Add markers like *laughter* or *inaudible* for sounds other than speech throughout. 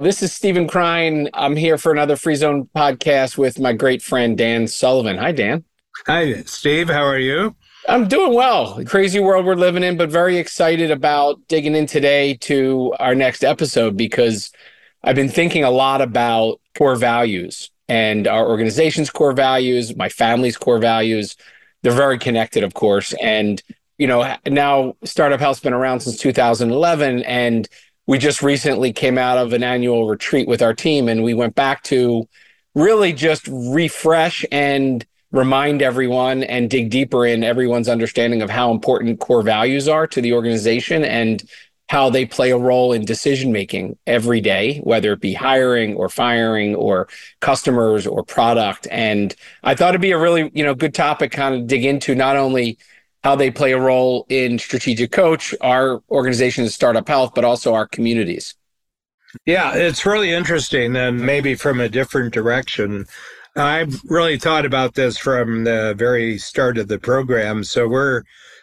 This is Stephen Krein. I'm here for another Free Zone podcast with my great friend Dan Sullivan. Hi, Dan. Hi, Steve. How are you? I'm doing well. Crazy world we're living in, but very excited about digging in today to our next episode because I've been thinking a lot about core values and our organization's core values, my family's core values. They're very connected, of course. And, you know, now Startup Health has been around since 2011. And we just recently came out of an annual retreat with our team and we went back to really just refresh and remind everyone and dig deeper in everyone's understanding of how important core values are to the organization and how they play a role in decision making every day, whether it be hiring or firing or customers or product. And I thought it'd be a really, you know, good topic kind of dig into not only how they play a role in strategic coach, our organization is Startup Health, but also our communities. Yeah, it's really interesting and maybe from a different direction. I've really thought about this from the very start of the program. So we're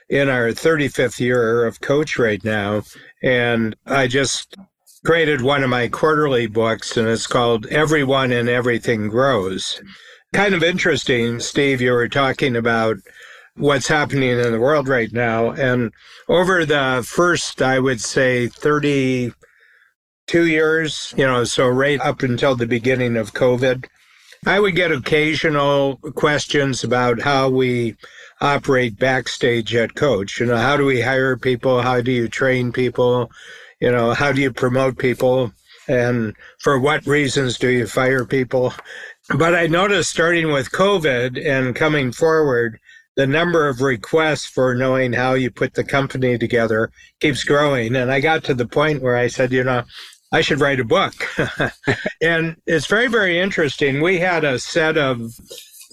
in our 35th year of coach right now. And I just created one of my quarterly books and it's called Everyone and Everything Grows. Kind of interesting, Steve, you were talking about what's happening in the world right now. And over the first, I would say, 32 years, you know, so right up until the beginning of COVID, I would get occasional questions about how we operate backstage at Coach. You know, how do we hire people? How do you train people? You know, how do you promote people? And for what reasons do you fire people? But I noticed starting with COVID and coming forward, the number of requests for knowing how you put the company together keeps growing. And I got to the point where I said, you know, I should write a book. *laughs* and it's very, very interesting. We had a set of,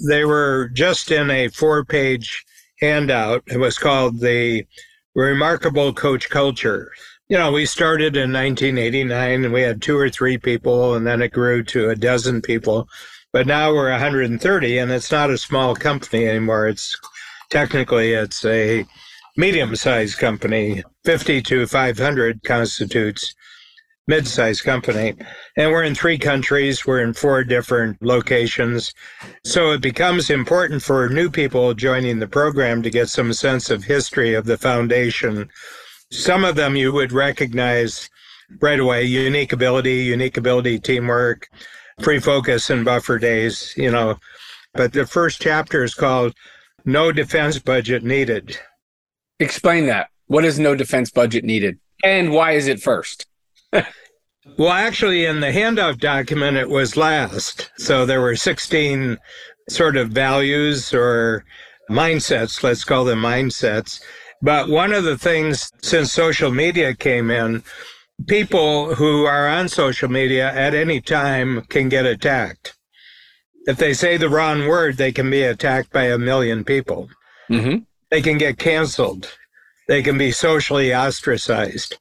they were just in a four page handout. It was called the Remarkable Coach Culture. You know, we started in 1989 and we had two or three people, and then it grew to a dozen people. But now we're 130, and it's not a small company anymore. It's technically it's a medium-sized company. 50 to 500 constitutes mid-sized company. And we're in three countries. We're in four different locations. So it becomes important for new people joining the program to get some sense of history of the foundation. Some of them you would recognize right away, unique ability, unique ability teamwork, free-focus and buffer days, you know. But the first chapter is called No Defense Budget Needed. Explain that. What is no defense budget needed? And why is it first? *laughs* well, actually, in the handout document, it was last. So there were 16 sort of values or mindsets, let's call them mindsets. But one of the things since social media came in, people who are on social media at any time can get attacked. If they say the wrong word, they can be attacked by a million people. Mm-hmm. They can get canceled. They can be socially ostracized.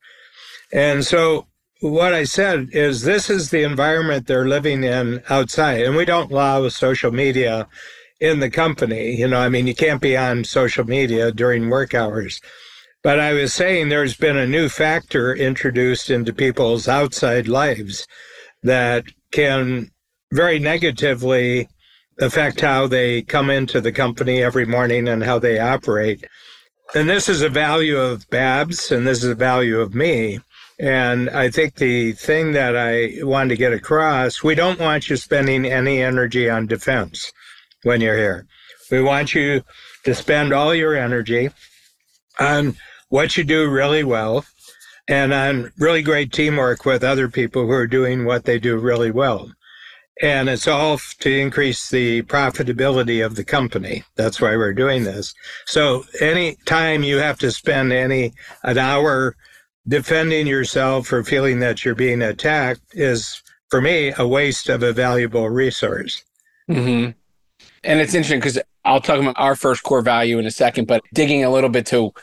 And so what I said is this is the environment they're living in outside, and we don't allow social media in the company. You know, I mean, you can't be on social media during work hours. But I was saying there's been a new factor introduced into people's outside lives that can very negatively affect how they come into the company every morning and how they operate. And this is a value of Babs, and this is a value of me. And I think the thing that I want to get across, we don't want you spending any energy on defense when you're here. We want you to spend all your energy on what you do really well and on really great teamwork with other people who are doing what they do really well. And it's all to increase the profitability of the company. That's why we're doing this. So any time you have to spend any an hour defending yourself or feeling that you're being attacked is, for me, a waste of a valuable resource. Mm-hmm. And it's interesting because I'll talk about our first core value in a second, but digging a little bit to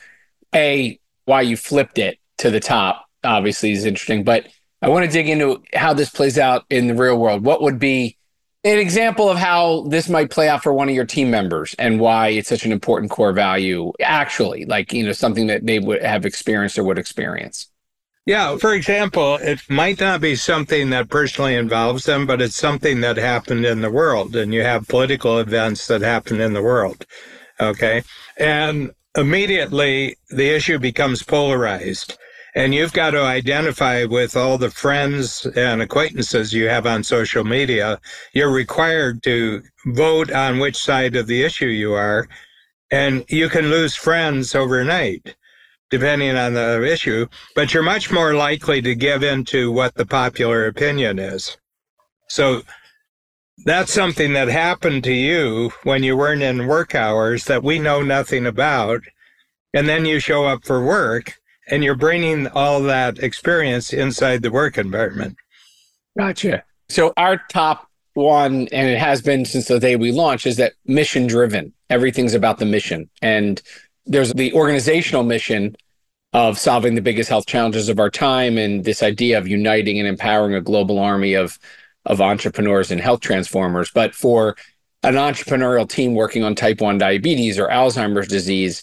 a why you flipped it to the top obviously is interesting. But I want to dig into how this plays out in the real world. What would be an example of how this might play out for one of your team members and why it's such an important core value actually like you know something that they would have experienced or would experience Yeah, for example, it might not be something that personally involves them, but it's something that happened in the world, and you have political events that happen in the world. Okay. And immediately the issue becomes polarized. And you've got to identify with all the friends and acquaintances you have on social media. You're required to vote on which side of the issue you are. And you can lose friends overnight, depending on the issue, but you're much more likely to give in to what the popular opinion is. So that's something that happened to you when you weren't in work hours that we know nothing about. And then you show up for work and you're bringing all that experience inside the work environment. Gotcha. So our top one, and it has been since the day we launched, is that mission driven. Everything's about the mission. And there's the organizational mission of solving the biggest health challenges of our time and this idea of uniting and empowering a global army of of entrepreneurs and health transformers. But for an entrepreneurial team working on type 1 diabetes or Alzheimer's disease,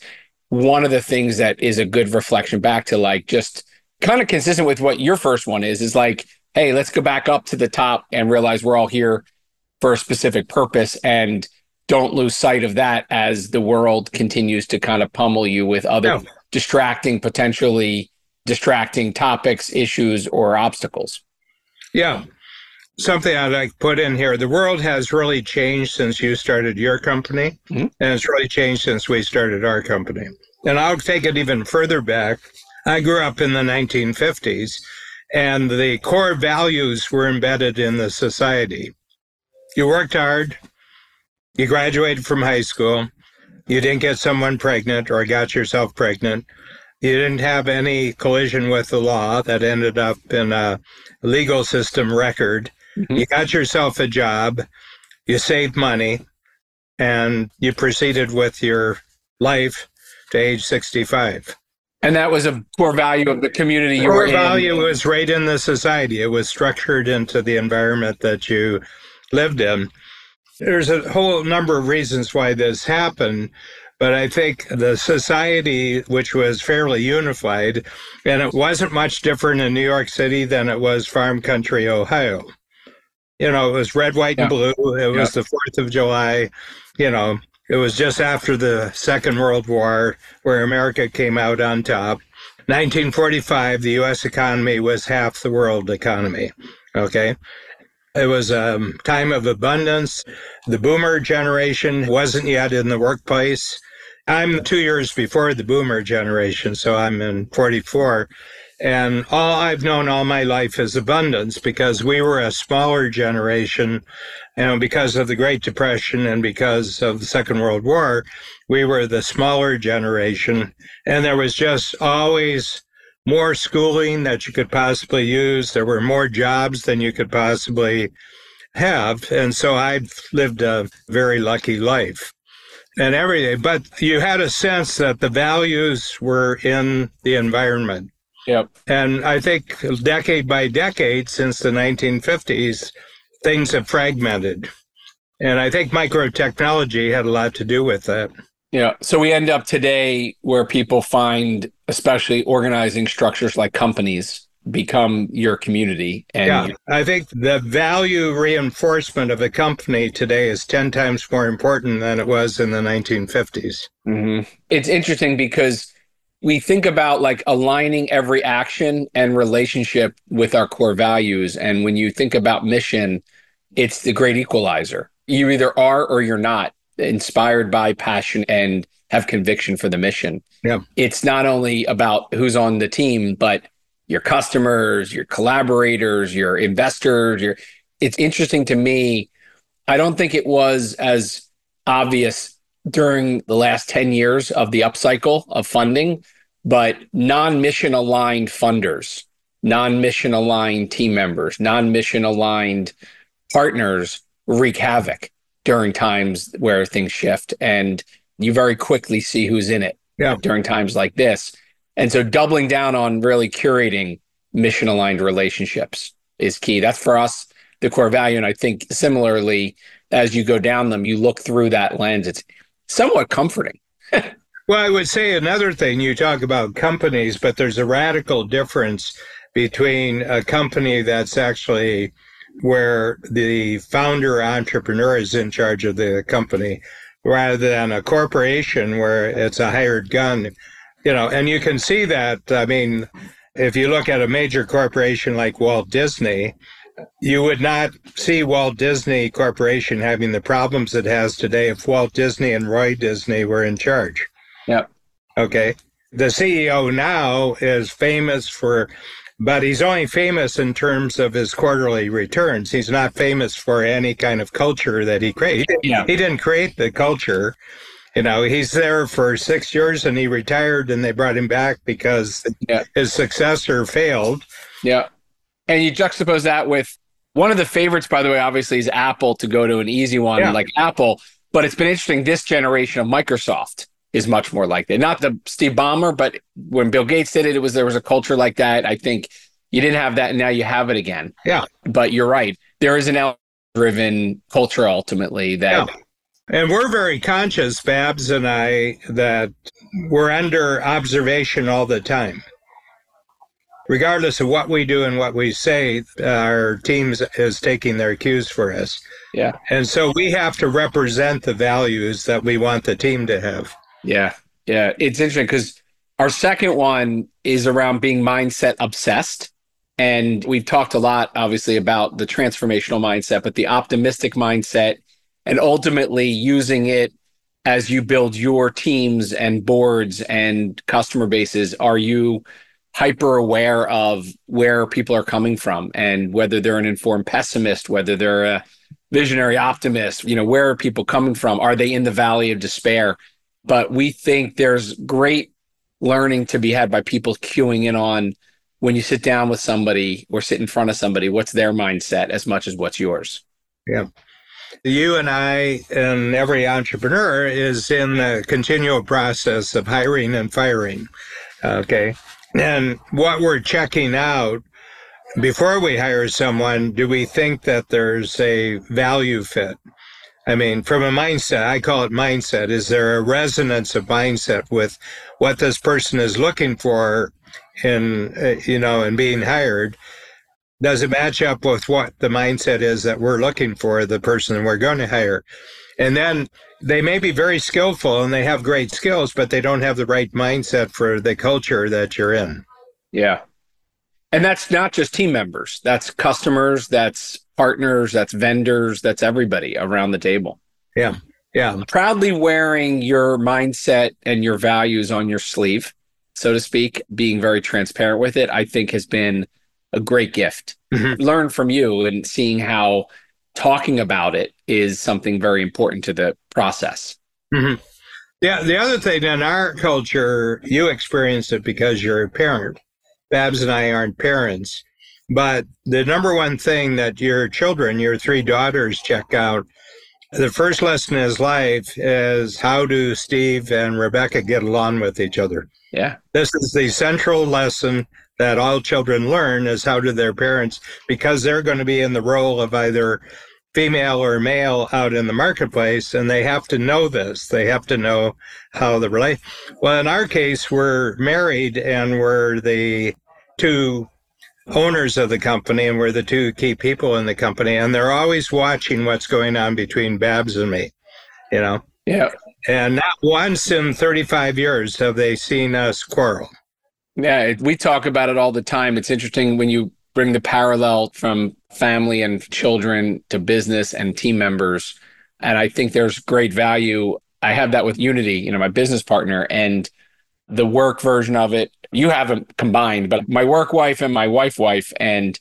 one of the things that is a good reflection back to like just kind of consistent with what your first one is is like hey let's go back up to the top and realize we're all here for a specific purpose and don't lose sight of that as the world continues to kind of pummel you with other yeah. distracting potentially distracting topics issues or obstacles yeah something I'd like to put in here. The world has really changed since you started your company, mm-hmm. and it's really changed since we started our company. And I'll take it even further back. I grew up in the 1950s, and the core values were embedded in the society. You worked hard, you graduated from high school, you didn't get someone pregnant or got yourself pregnant. You didn't have any collision with the law that ended up in a legal system record. Mm-hmm. You got yourself a job, you saved money, and you proceeded with your life to age 65. And that was a core value of the community you core were value was right in the society. It was structured into the environment that you lived in. There's a whole number of reasons why this happened, but I think the society, which was fairly unified, and it wasn't much different in New York City than it was farm country Ohio you know, it was red, white, and blue. It was yeah. the 4th of July. You know, it was just after the Second World War where America came out on top. 1945, the U.S. economy was half the world economy. Okay. It was a time of abundance. The boomer generation wasn't yet in the workplace. I'm two years before the boomer generation, so I'm in 44. And all I've known all my life is abundance because we were a smaller generation. Know, because of the Great Depression and because of the Second World War, we were the smaller generation. And there was just always more schooling that you could possibly use. There were more jobs than you could possibly have. And so I've lived a very lucky life and everything. But you had a sense that the values were in the environment. Yep. And I think decade by decade since the 1950s, things have fragmented. And I think microtechnology had a lot to do with that. Yeah. So we end up today where people find, especially organizing structures like companies, become your community. And yeah, I think the value reinforcement of a company today is 10 times more important than it was in the 1950s. Mm-hmm. It's interesting because we think about like aligning every action and relationship with our core values. And when you think about mission, it's the great equalizer. You either are or you're not inspired by passion and have conviction for the mission. Yeah. It's not only about who's on the team, but your customers, your collaborators, your investors, your it's interesting to me. I don't think it was as obvious during the last 10 years of the upcycle of funding, but non mission aligned funders, non mission aligned team members, non mission aligned partners wreak havoc during times where things shift. And you very quickly see who's in it yeah. during times like this. And so doubling down on really curating mission aligned relationships is key. That's for us the core value. And I think similarly, as you go down them, you look through that lens. It's somewhat comforting. *laughs* Well, I would say another thing you talk about companies, but there's a radical difference between a company that's actually where the founder entrepreneur is in charge of the company rather than a corporation where it's a hired gun you know and you can see that i mean if you look at a major corporation like walt disney you would not see walt disney corporation having the problems it has today if walt disney and roy disney were in charge yep okay the ceo now is famous for but he's only famous in terms of his quarterly returns. He's not famous for any kind of culture that he created. He, yeah. he didn't create the culture. You know, he's there for six years and he retired and they brought him back because yeah. his successor failed. Yeah. And you juxtapose that with one of the favorites, by the way, obviously, is Apple to go to an easy one yeah. like Apple. But it's been interesting. This generation of Microsoft is much more like that. Not the Steve Ballmer, but when Bill Gates did it, it was there was a culture like that. I think you didn't have that, and now you have it again. Yeah. But you're right. There is an L driven culture ultimately that. Yeah. And we're very conscious, Babs and I, that we're under observation all the time. Regardless of what we do and what we say, our teams is taking their cues for us. Yeah. And so we have to represent the values that we want the team to have. Yeah. Yeah. It's interesting because our second one is around being mindset obsessed. And we've talked a lot, obviously, about the transformational mindset, but the optimistic mindset and ultimately using it as you build your teams and boards and customer bases. Are you hyper aware of where people are coming from and whether they're an informed pessimist, whether they're a visionary optimist? You know, where are people coming from? Are they in the valley of despair? but we think there's great learning to be had by people queuing in on when you sit down with somebody or sit in front of somebody, what's their mindset as much as what's yours? Yeah. You and I and every entrepreneur is in the continual process of hiring and firing. Okay. And what we're checking out before we hire someone, do we think that there's a value fit? I mean, from a mindset, I call it mindset. Is there a resonance of mindset with what this person is looking for in, uh, you know, in being hired? Does it match up with what the mindset is that we're looking for, the person we're going to hire? And then they may be very skillful and they have great skills, but they don't have the right mindset for the culture that you're in. Yeah. And that's not just team members, that's customers, that's partners, that's vendors, that's everybody around the table. Yeah. Yeah. Proudly wearing your mindset and your values on your sleeve, so to speak, being very transparent with it, I think has been a great gift. Mm-hmm. Learn from you and seeing how talking about it is something very important to the process. Mm-hmm. Yeah. The other thing in our culture, you experience it because you're a parent. Babs and I aren't parents. But the number one thing that your children, your three daughters, check out the first lesson in his life is how do Steve and Rebecca get along with each other? Yeah. This is the central lesson that all children learn is how do their parents, because they're going to be in the role of either female or male out in the marketplace, and they have to know this. They have to know how the relate. Well, in our case, we're married and we're the two owners of the company and we're the two key people in the company and they're always watching what's going on between Babs and me, you know? Yeah. And not once in 35 years have they seen us quarrel. Yeah, we talk about it all the time. It's interesting when you bring the parallel from family and children to business and team members. And I think there's great value. I have that with Unity, you know, my business partner, and the work version of it you haven't combined, but my work wife and my wife wife, and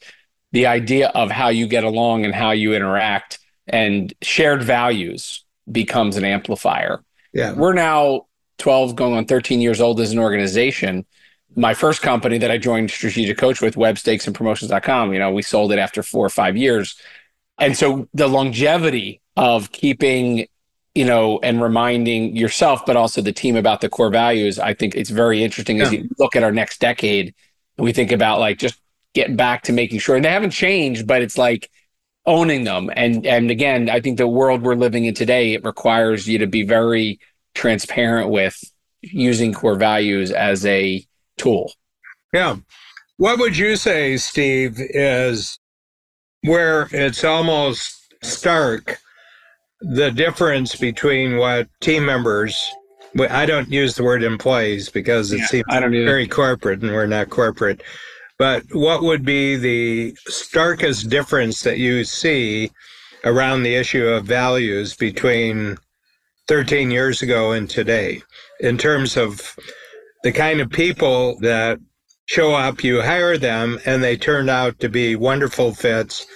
the idea of how you get along and how you interact and shared values becomes an amplifier. Yeah. We're now 12 going on 13 years old as an organization. My first company that I joined strategic coach with webstakes and promotions.com, you know, we sold it after 4 or 5 years. And so the longevity of keeping you know, and reminding yourself, but also the team about the core values. I think it's very interesting yeah. as you look at our next decade and we think about like just getting back to making sure, and they haven't changed, but it's like owning them. And and again, I think the world we're living in today it requires you to be very transparent with using core values as a tool. Yeah. What would you say, Steve, is where it's almost stark the difference between what team members I don't use the word employees because it yeah, seems very corporate and we're not corporate. But what would be the starkest difference that you see around the issue of values between 13 years ago and today in terms of the kind of people that show up, you hire them, and they turn out to be wonderful fits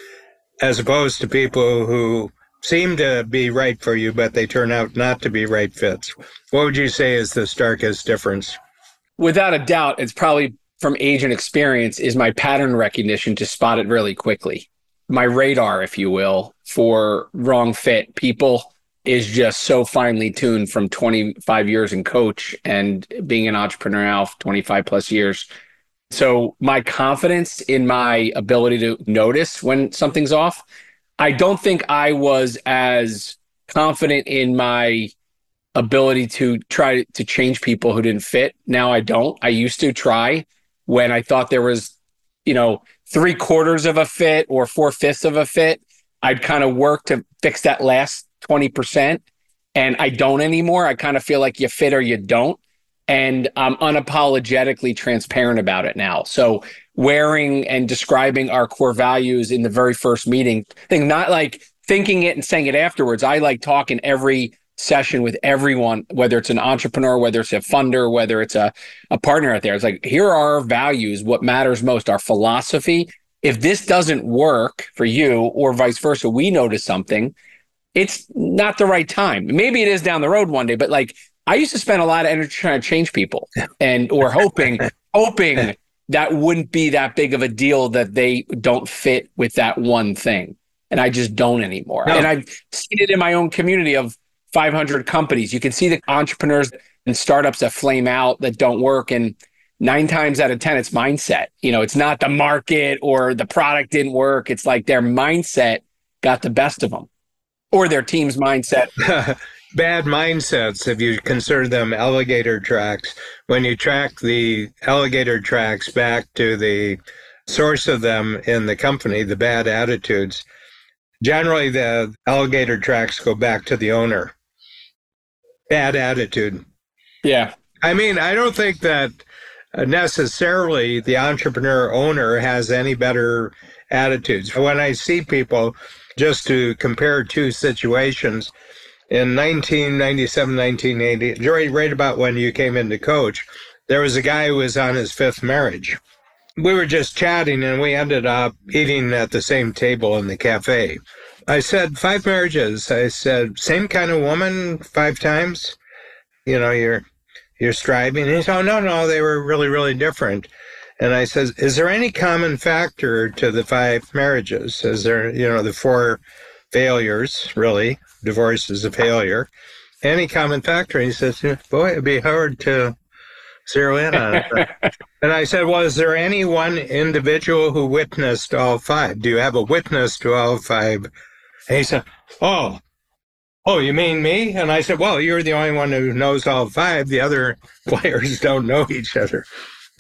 as opposed to people who seem to be right for you, but they turn out not to be right fits. What would you say is the starkest difference? Without a doubt, it's probably from age and experience is my pattern recognition to spot it really quickly. My radar, if you will, for wrong fit people is just so finely tuned from 25 years in coach and being an entrepreneur now 25 plus years. So my confidence in my ability to notice when something's off I don't think I was as confident in my ability to try to change people who didn't fit. Now I don't. I used to try when I thought there was, you know, three quarters of a fit or four fifths of a fit. I'd kind of work to fix that last 20%. And I don't anymore. I kind of feel like you fit or you don't. And I'm unapologetically transparent about it now. So wearing and describing our core values in the very first meeting thing, not like thinking it and saying it afterwards. I like talking every session with everyone, whether it's an entrepreneur, whether it's a funder, whether it's a, a partner out there. It's like, here are our values, what matters most, our philosophy. If this doesn't work for you or vice versa, we notice something, it's not the right time. Maybe it is down the road one day, but like I used to spend a lot of energy trying to change people and or hoping, *laughs* hoping that wouldn't be that big of a deal that they don't fit with that one thing. And I just don't anymore. No. And I've seen it in my own community of 500 companies. You can see the entrepreneurs and startups that flame out that don't work. And nine times out of 10, it's mindset. You know, it's not the market or the product didn't work. It's like their mindset got the best of them or their team's mindset. *laughs* bad mindsets if you consider them alligator tracks. When you track the alligator tracks back to the source of them in the company, the bad attitudes, generally the alligator tracks go back to the owner. Bad attitude. Yeah. I mean, I don't think that necessarily the entrepreneur owner has any better attitudes. When I see people, just to compare two situations, in 1997, 1980, right, about when you came into coach, there was a guy who was on his fifth marriage. We were just chatting and we ended up eating at the same table in the cafe. I said, five marriages. I said, same kind of woman five times. You know, you're you're striving. And he said, Oh no, no, they were really, really different. And I said, Is there any common factor to the five marriages? Is there, you know, the four failures, really? divorce is a failure. Any common factor? And he says, boy, it'd be hard to zero in on it. *laughs* and I said, well, is there any one individual who witnessed all five? Do you have a witness to all five? And he said, oh, oh, you mean me? And I said, well, you're the only one who knows all five. The other *laughs* players don't know each other.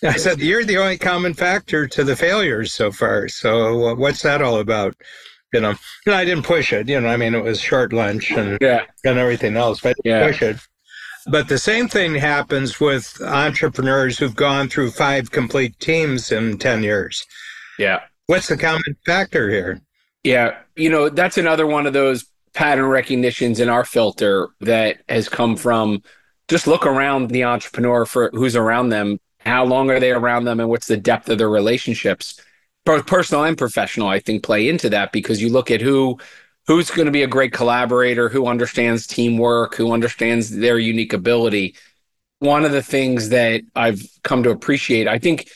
I said, you're the only common factor to the failures so far. So uh, what's that all about? you know, and I didn't push it. You know, I mean, it was short lunch and yeah. and everything else, but yeah. push it. But the same thing happens with entrepreneurs who've gone through five complete teams in 10 years. Yeah. What's the common factor here? Yeah. You know, that's another one of those pattern recognitions in our filter that has come from just look around the entrepreneur for who's around them. How long are they around them and what's the depth of their relationships? both personal and professional, I think, play into that because you look at who who's going to be a great collaborator, who understands teamwork, who understands their unique ability. One of the things that I've come to appreciate, I think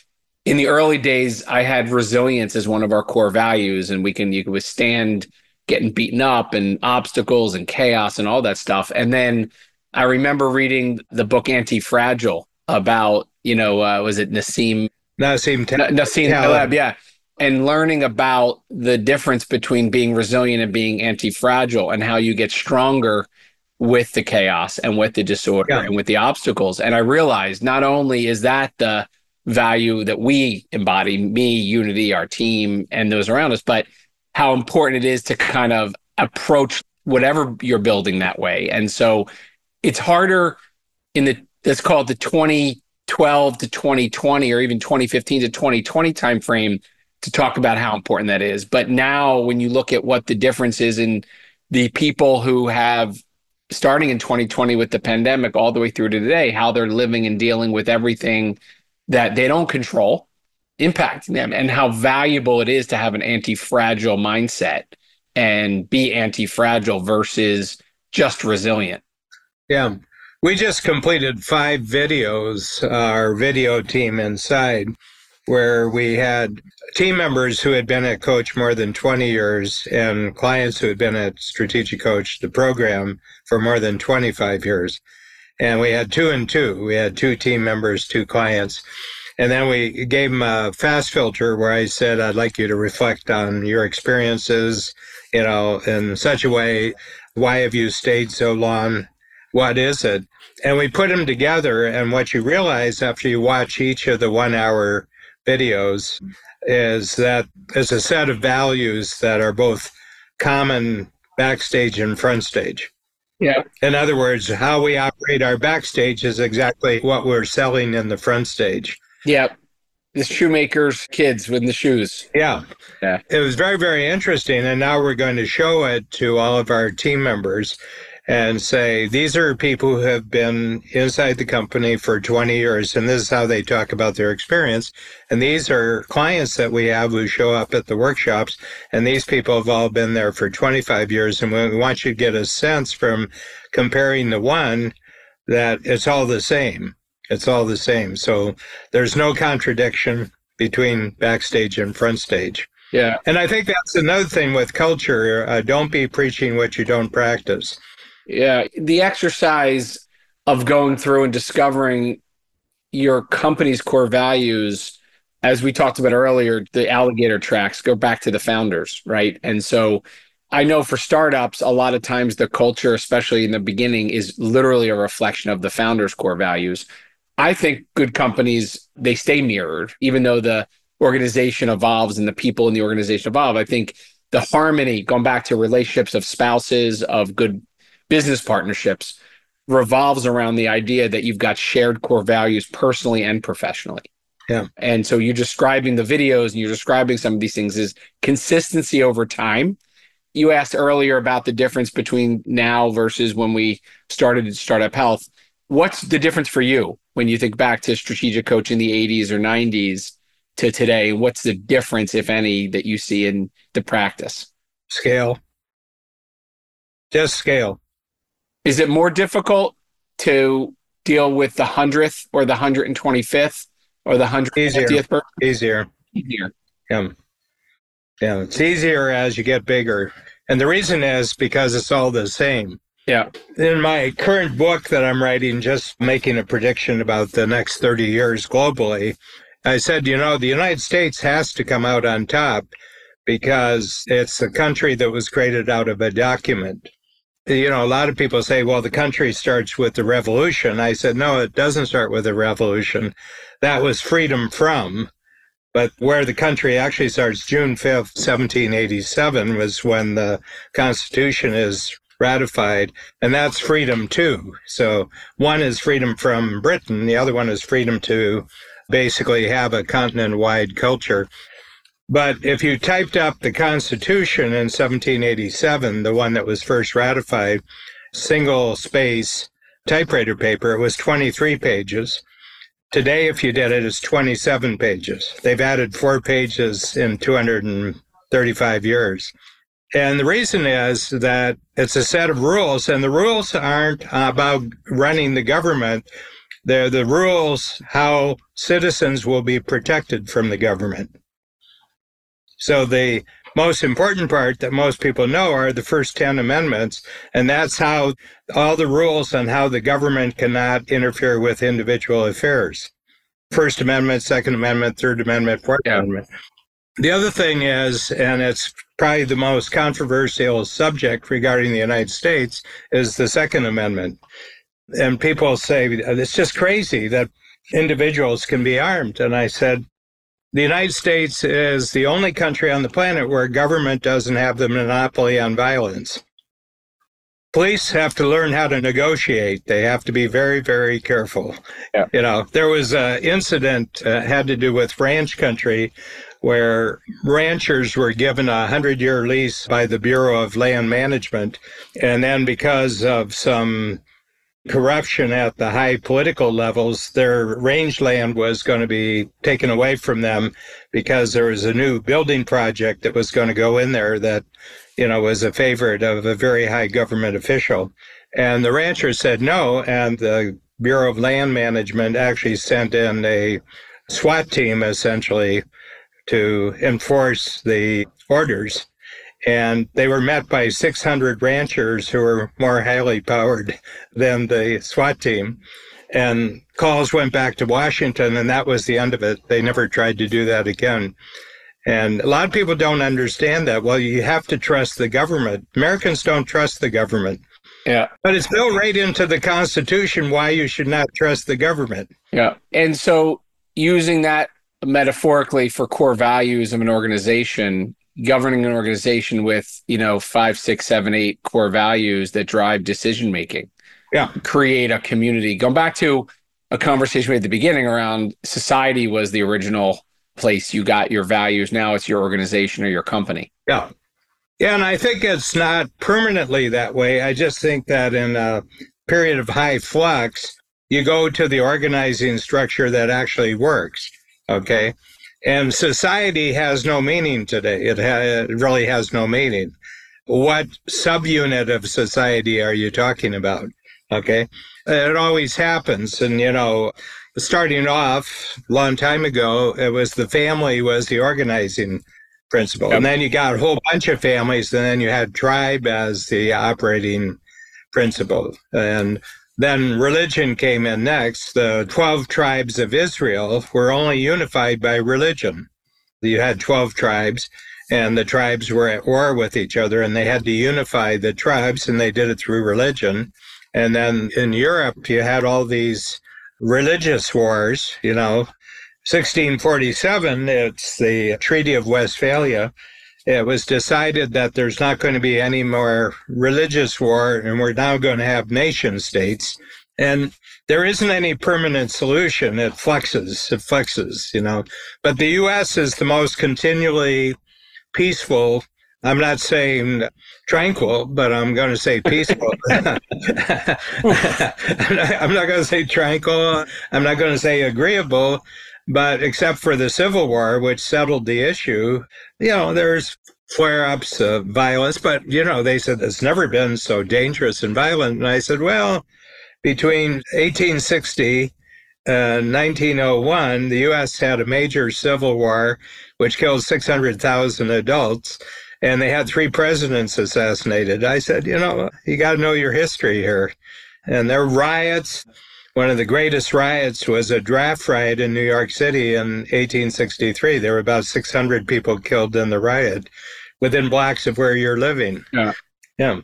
in the early days, I had resilience as one of our core values, and we can you can withstand getting beaten up and obstacles and chaos and all that stuff. And then I remember reading the book Anti Fragile about, you know, uh, was it Nassim Nassim Nassim Taleb, yeah and learning about the difference between being resilient and being anti-fragile and how you get stronger with the chaos and with the disorder yeah. and with the obstacles. And I realized not only is that the value that we embody, me, Unity, our team, and those around us, but how important it is to kind of approach whatever you're building that way. And so it's harder in the let's call it the 2012 to 2020 or even 2015 to 2020 timeframe to talk about how important that is. But now when you look at what the difference is in the people who have starting in 2020 with the pandemic all the way through to today, how they're living and dealing with everything that they don't control impacting them and how valuable it is to have an anti-fragile mindset and be anti-fragile versus just resilient. Yeah. We just completed five videos, our video team inside, where we had team members who had been at Coach more than 20 years and clients who had been at Strategic Coach, the program, for more than 25 years. And we had two and two. We had two team members, two clients. And then we gave them a fast filter where I said, I'd like you to reflect on your experiences, you know, in such a way. Why have you stayed so long? What is it? And we put them together. And what you realize after you watch each of the one hour videos is that there's a set of values that are both common backstage and front stage. Yeah. In other words, how we operate our backstage is exactly what we're selling in the front stage. Yep. The shoemakers' kids with the shoes. Yeah. Yeah. It was very, very interesting. And now we're going to show it to all of our team members and say, these are people who have been inside the company for 20 years, and this is how they talk about their experience. And these are clients that we have who show up at the workshops, and these people have all been there for 25 years. And we want you to get a sense from comparing the one that it's all the same. It's all the same. So there's no contradiction between backstage and front stage. Yeah. And I think that's another thing with culture. Uh, don't be preaching what you don't practice. Yeah. The exercise of going through and discovering your company's core values, as we talked about earlier, the alligator tracks go back to the founders, right? And so I know for startups, a lot of times the culture, especially in the beginning, is literally a reflection of the founders' core values. I think good companies they stay mirrored, even though the organization evolves and the people in the organization evolve. I think the harmony, going back to relationships of spouses, of good business partnerships, revolves around the idea that you've got shared core values personally and professionally. Yeah. And so you're describing the videos and you're describing some of these things is consistency over time. You asked earlier about the difference between now versus when we started at Startup Health. What's the difference for you when you think back to strategic coach in the 80s or 90s to today? What's the difference, if any, that you see in the practice? Scale. Just scale. Is it more difficult to deal with the 100th or the 125th or the 150th person? Easier. Easier. Yeah. Yeah. It's easier as you get bigger. And the reason is because it's all the same. Yeah. In my current book that I'm writing, just making a prediction about the next 30 years globally, I said, you know, the United States has to come out on top because it's a country that was created out of a document. You know, a lot of people say, well, the country starts with the revolution. I said, no, it doesn't start with a revolution. That was freedom from. But where the country actually starts, June 5th, 1787, was when the Constitution is ratified, and that's freedom too. So one is freedom from Britain, the other one is freedom to basically have a continent wide culture. But if you typed up the Constitution in 1787, the one that was first ratified, single space typewriter paper, it was 23 pages. Today, if you did it, it's 27 pages. They've added four pages in 235 years. And the reason is that it's a set of rules, and the rules aren't about running the government. They're the rules how citizens will be protected from the government. So the most important part that most people know are the first 10 amendments, and that's how all the rules on how the government cannot interfere with individual affairs. First Amendment, Second Amendment, Third Amendment, Fourth yeah. Amendment. The other thing is, and it's probably the most controversial subject regarding the United States, is the Second Amendment. And people say, it's just crazy that individuals can be armed. And I said, the United States is the only country on the planet where government doesn't have the monopoly on violence. Police have to learn how to negotiate. They have to be very, very careful. Yeah. You know, there was an incident uh, had to do with ranch country where ranchers were given a hundred year lease by the Bureau of Land Management. And then because of some corruption at the high political levels, their rangeland was going to be taken away from them because there was a new building project that was going to go in there that, you know, was a favorite of a very high government official. And the ranchers said no, and the Bureau of Land Management actually sent in a SWAT team essentially to enforce the orders and they were met by 600 ranchers who were more highly powered than the SWAT team. And calls went back to Washington, and that was the end of it. They never tried to do that again. And a lot of people don't understand that. Well, you have to trust the government. Americans don't trust the government. Yeah. But it's built right into the Constitution why you should not trust the government. Yeah. And so using that metaphorically for core values of an organization, governing an organization with you know five six seven eight core values that drive decision making. Yeah. Create a community. Going back to a conversation we had at the beginning around society was the original place you got your values. Now it's your organization or your company. Yeah. Yeah and i think it's not permanently that way. I just think that in a period of high flux you go to the organizing structure that actually works okay and society has no meaning today. It, ha- it really has no meaning. What subunit of society are you talking about? Okay. It always happens. And, you know, starting off a long time ago, it was the family was the organizing principle. Yep. And then you got a whole bunch of families, and then you had tribe as the operating principle. And then religion came in next. The 12 tribes of Israel were only unified by religion. You had 12 tribes, and the tribes were at war with each other, and they had to unify the tribes, and they did it through religion. And then in Europe, you had all these religious wars, you know. 1647, it's the Treaty of Westphalia it was decided that there's not going to be any more religious war and we're now going to have nation states. And there isn't any permanent solution. It fluxes, it fluxes, you know. But the U.S. is the most continually peaceful. I'm not saying tranquil, but I'm going to say peaceful. *laughs* I'm not, not going to say tranquil. I'm not going to say agreeable. But except for the Civil War, which settled the issue, you know, there's flare ups of violence. But, you know, they said it's never been so dangerous and violent. And I said, well, between 1860 and 1901, the U.S. had a major civil war, which killed 600,000 adults. And they had three presidents assassinated. I said, you know, you got to know your history here. And there were riots. One of the greatest riots was a draft riot in New York City in 1863. There were about 600 people killed in the riot within blocks of where you're living. Yeah. Yeah.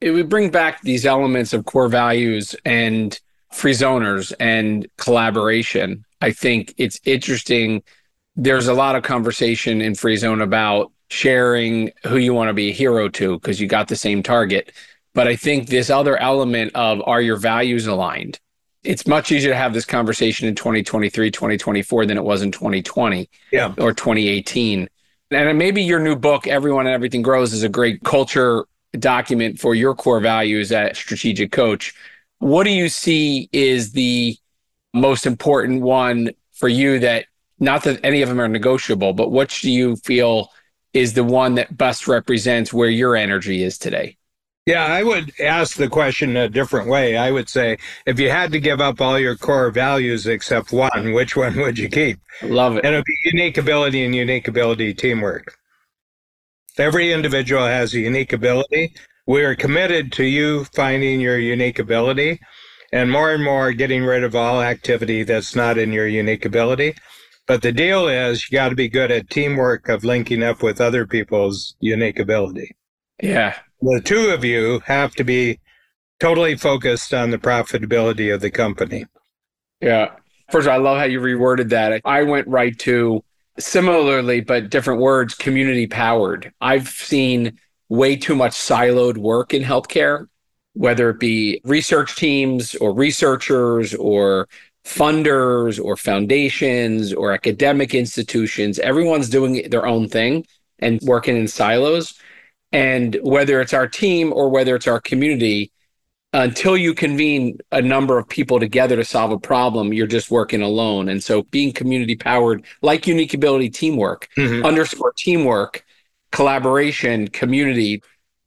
It would bring back these elements of core values and free zoners and collaboration. I think it's interesting. There's a lot of conversation in free zone about sharing who you want to be a hero to because you got the same target. But I think this other element of are your values aligned? It's much easier to have this conversation in 2023, 2024 than it was in 2020 yeah. or 2018. And maybe your new book, Everyone and Everything Grows, is a great culture document for your core values at Strategic Coach. What do you see is the most important one for you that not that any of them are negotiable, but what do you feel is the one that best represents where your energy is today? Yeah, I would ask the question a different way. I would say, if you had to give up all your core values except one, which one would you keep? Love it. And it would be unique ability and unique ability teamwork. Every individual has a unique ability. We are committed to you finding your unique ability and more and more getting rid of all activity that's not in your unique ability. But the deal is you got to be good at teamwork of linking up with other people's unique ability. Yeah. The two of you have to be totally focused on the profitability of the company. Yeah. First of all, I love how you reworded that. I went right to similarly, but different words, community powered. I've seen way too much siloed work in healthcare, whether it be research teams or researchers or funders or foundations or academic institutions. Everyone's doing their own thing and working in silos. And whether it's our team or whether it's our community, until you convene a number of people together to solve a problem, you're just working alone. And so being community powered, like unique ability teamwork, mm-hmm. underscore teamwork, collaboration, community.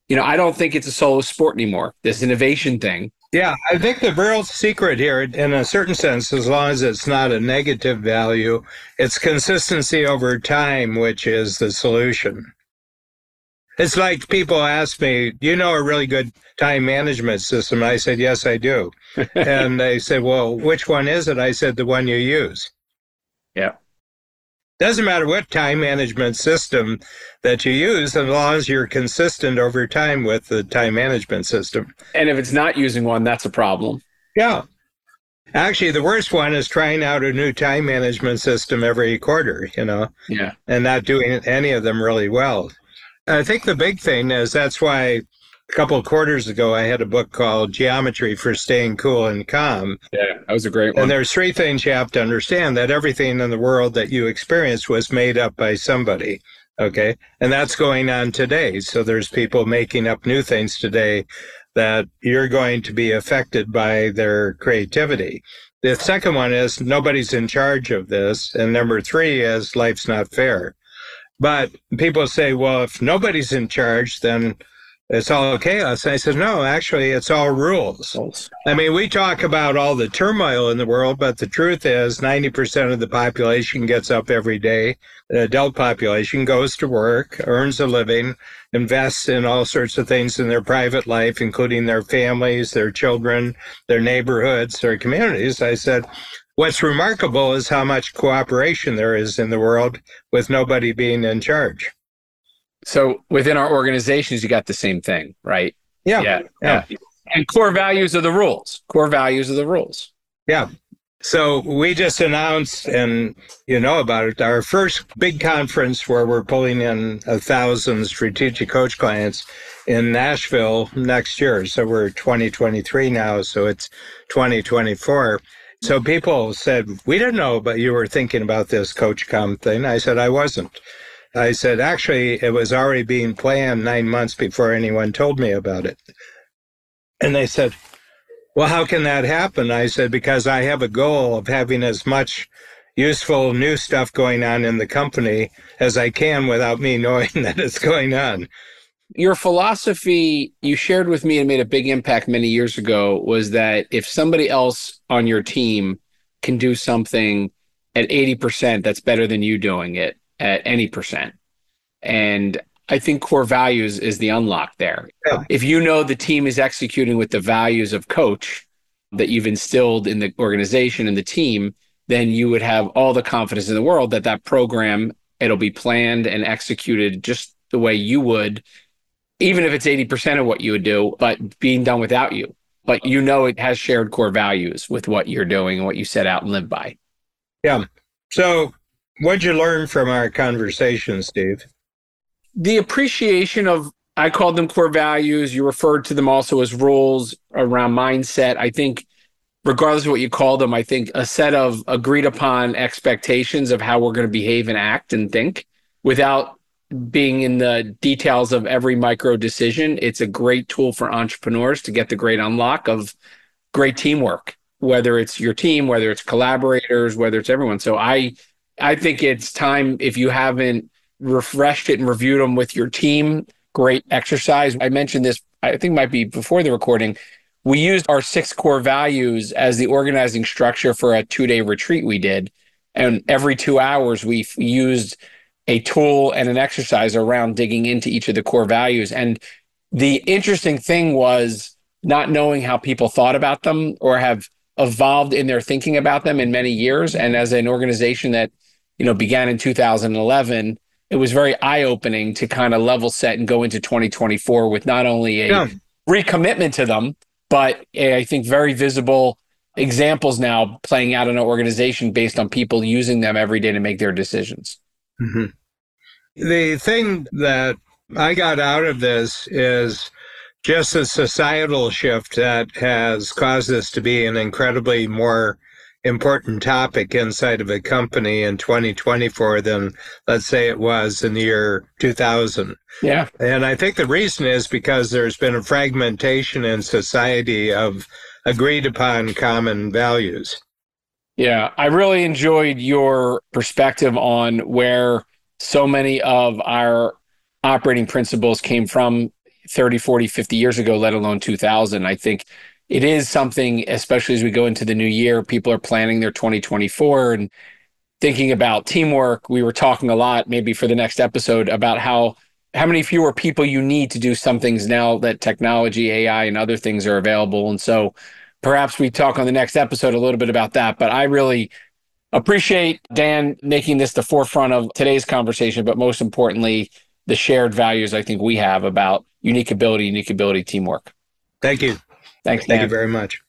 You know, I don't think it's a solo sport anymore. This innovation thing. Yeah, I think the real secret here, in a certain sense, as long as it's not a negative value, it's consistency over time, which is the solution. It's like people ask me, "Do you know a really good time management system?" I said, "Yes, I do." *laughs* and they said, "Well, which one is it?" I said, "The one you use." Yeah. Doesn't matter what time management system that you use, as long as you're consistent over time with the time management system. And if it's not using one, that's a problem. Yeah. Actually, the worst one is trying out a new time management system every quarter, you know, yeah, and not doing any of them really well. I think the big thing is that's why a couple of quarters ago I had a book called Geometry for Staying Cool and Calm. Yeah, that was a great one. And there's three things you have to understand that everything in the world that you experience was made up by somebody. Okay. And that's going on today. So there's people making up new things today that you're going to be affected by their creativity. The second one is nobody's in charge of this. And number three is life's not fair. But people say, well, if nobody's in charge, then it's all chaos. And I said, no, actually, it's all rules. I mean, we talk about all the turmoil in the world, but the truth is 90% of the population gets up every day. The adult population goes to work, earns a living, invests in all sorts of things in their private life, including their families, their children, their neighborhoods, their communities. I said, What's remarkable is how much cooperation there is in the world with nobody being in charge. So within our organizations, you got the same thing, right? Yeah. Yeah. yeah. yeah. And core values are the rules. Core values are the rules. Yeah. So we just announced, and you know about it, our first big conference where we're pulling in a thousand strategic coach clients in Nashville next year. So we're 2023 now, so it's 2024. So people said, We didn't know, but you were thinking about this Coach Com thing. I said, I wasn't. I said, Actually, it was already being planned nine months before anyone told me about it. And they said, Well, how can that happen? I said, Because I have a goal of having as much useful new stuff going on in the company as I can without me *laughs* knowing that it's going on your philosophy you shared with me and made a big impact many years ago was that if somebody else on your team can do something at 80%, that's better than you doing it at any percent. And I think core values is the unlock there. Yeah. If you know the team is executing with the values of coach that you've instilled in the organization and the team, then you would have all the confidence in the world that that program it'll be planned and executed just the way you would even if it's 80% of what you would do, but being done without you. But you know it has shared core values with what you're doing and what you set out and live by. Yeah. So, what'd you learn from our conversation, Steve? The appreciation of, I called them core values. You referred to them also as rules around mindset. I think, regardless of what you call them, I think a set of agreed upon expectations of how we're going to behave and act and think without being in the details of every micro decision. It's a great tool for entrepreneurs to get the great unlock of great teamwork, whether it's your team, whether it's collaborators, whether it's everyone. So I I think it's time if you haven't refreshed it and reviewed them with your team, great exercise. I mentioned this I think might be before the recording. We used our six core values as the organizing structure for a 2-day retreat we did. And every 2 hours we used a tool and an exercise around digging into each of the core values. And the interesting thing was not knowing how people thought about them or have evolved in their thinking about them in many years. And as an organization that you know, began in 2011, it was very eye opening to kind of level set and go into 2024 with not only a yeah. recommitment to them, but a, I think very visible examples now playing out in an organization based on people using them every day to make their decisions. Mm-hmm. The thing that I got out of this is just a societal shift that has caused this to be an incredibly more important topic inside of a company in 2024 than let's say it was in the year 2000. Yeah. And I think the reason is because there's been a fragmentation in society of agreed upon common values. Yeah, I really enjoyed your perspective on where so many of our operating principles came from 30, 40, 50 years ago, let alone 2000. I think it is something, especially as we go into the new year, people are planning their 2024 and thinking about teamwork. We were talking a lot, maybe for the next episode, about how how many fewer people you need to do some things now that technology, AI, and other things are available. And so perhaps we talk on the next episode a little bit about that. But I really appreciate Dan making this the forefront of today's conversation, but most importantly, the shared values I think we have about unique ability, unique ability teamwork. Thank you. Thanks. Thank Dan. you very much.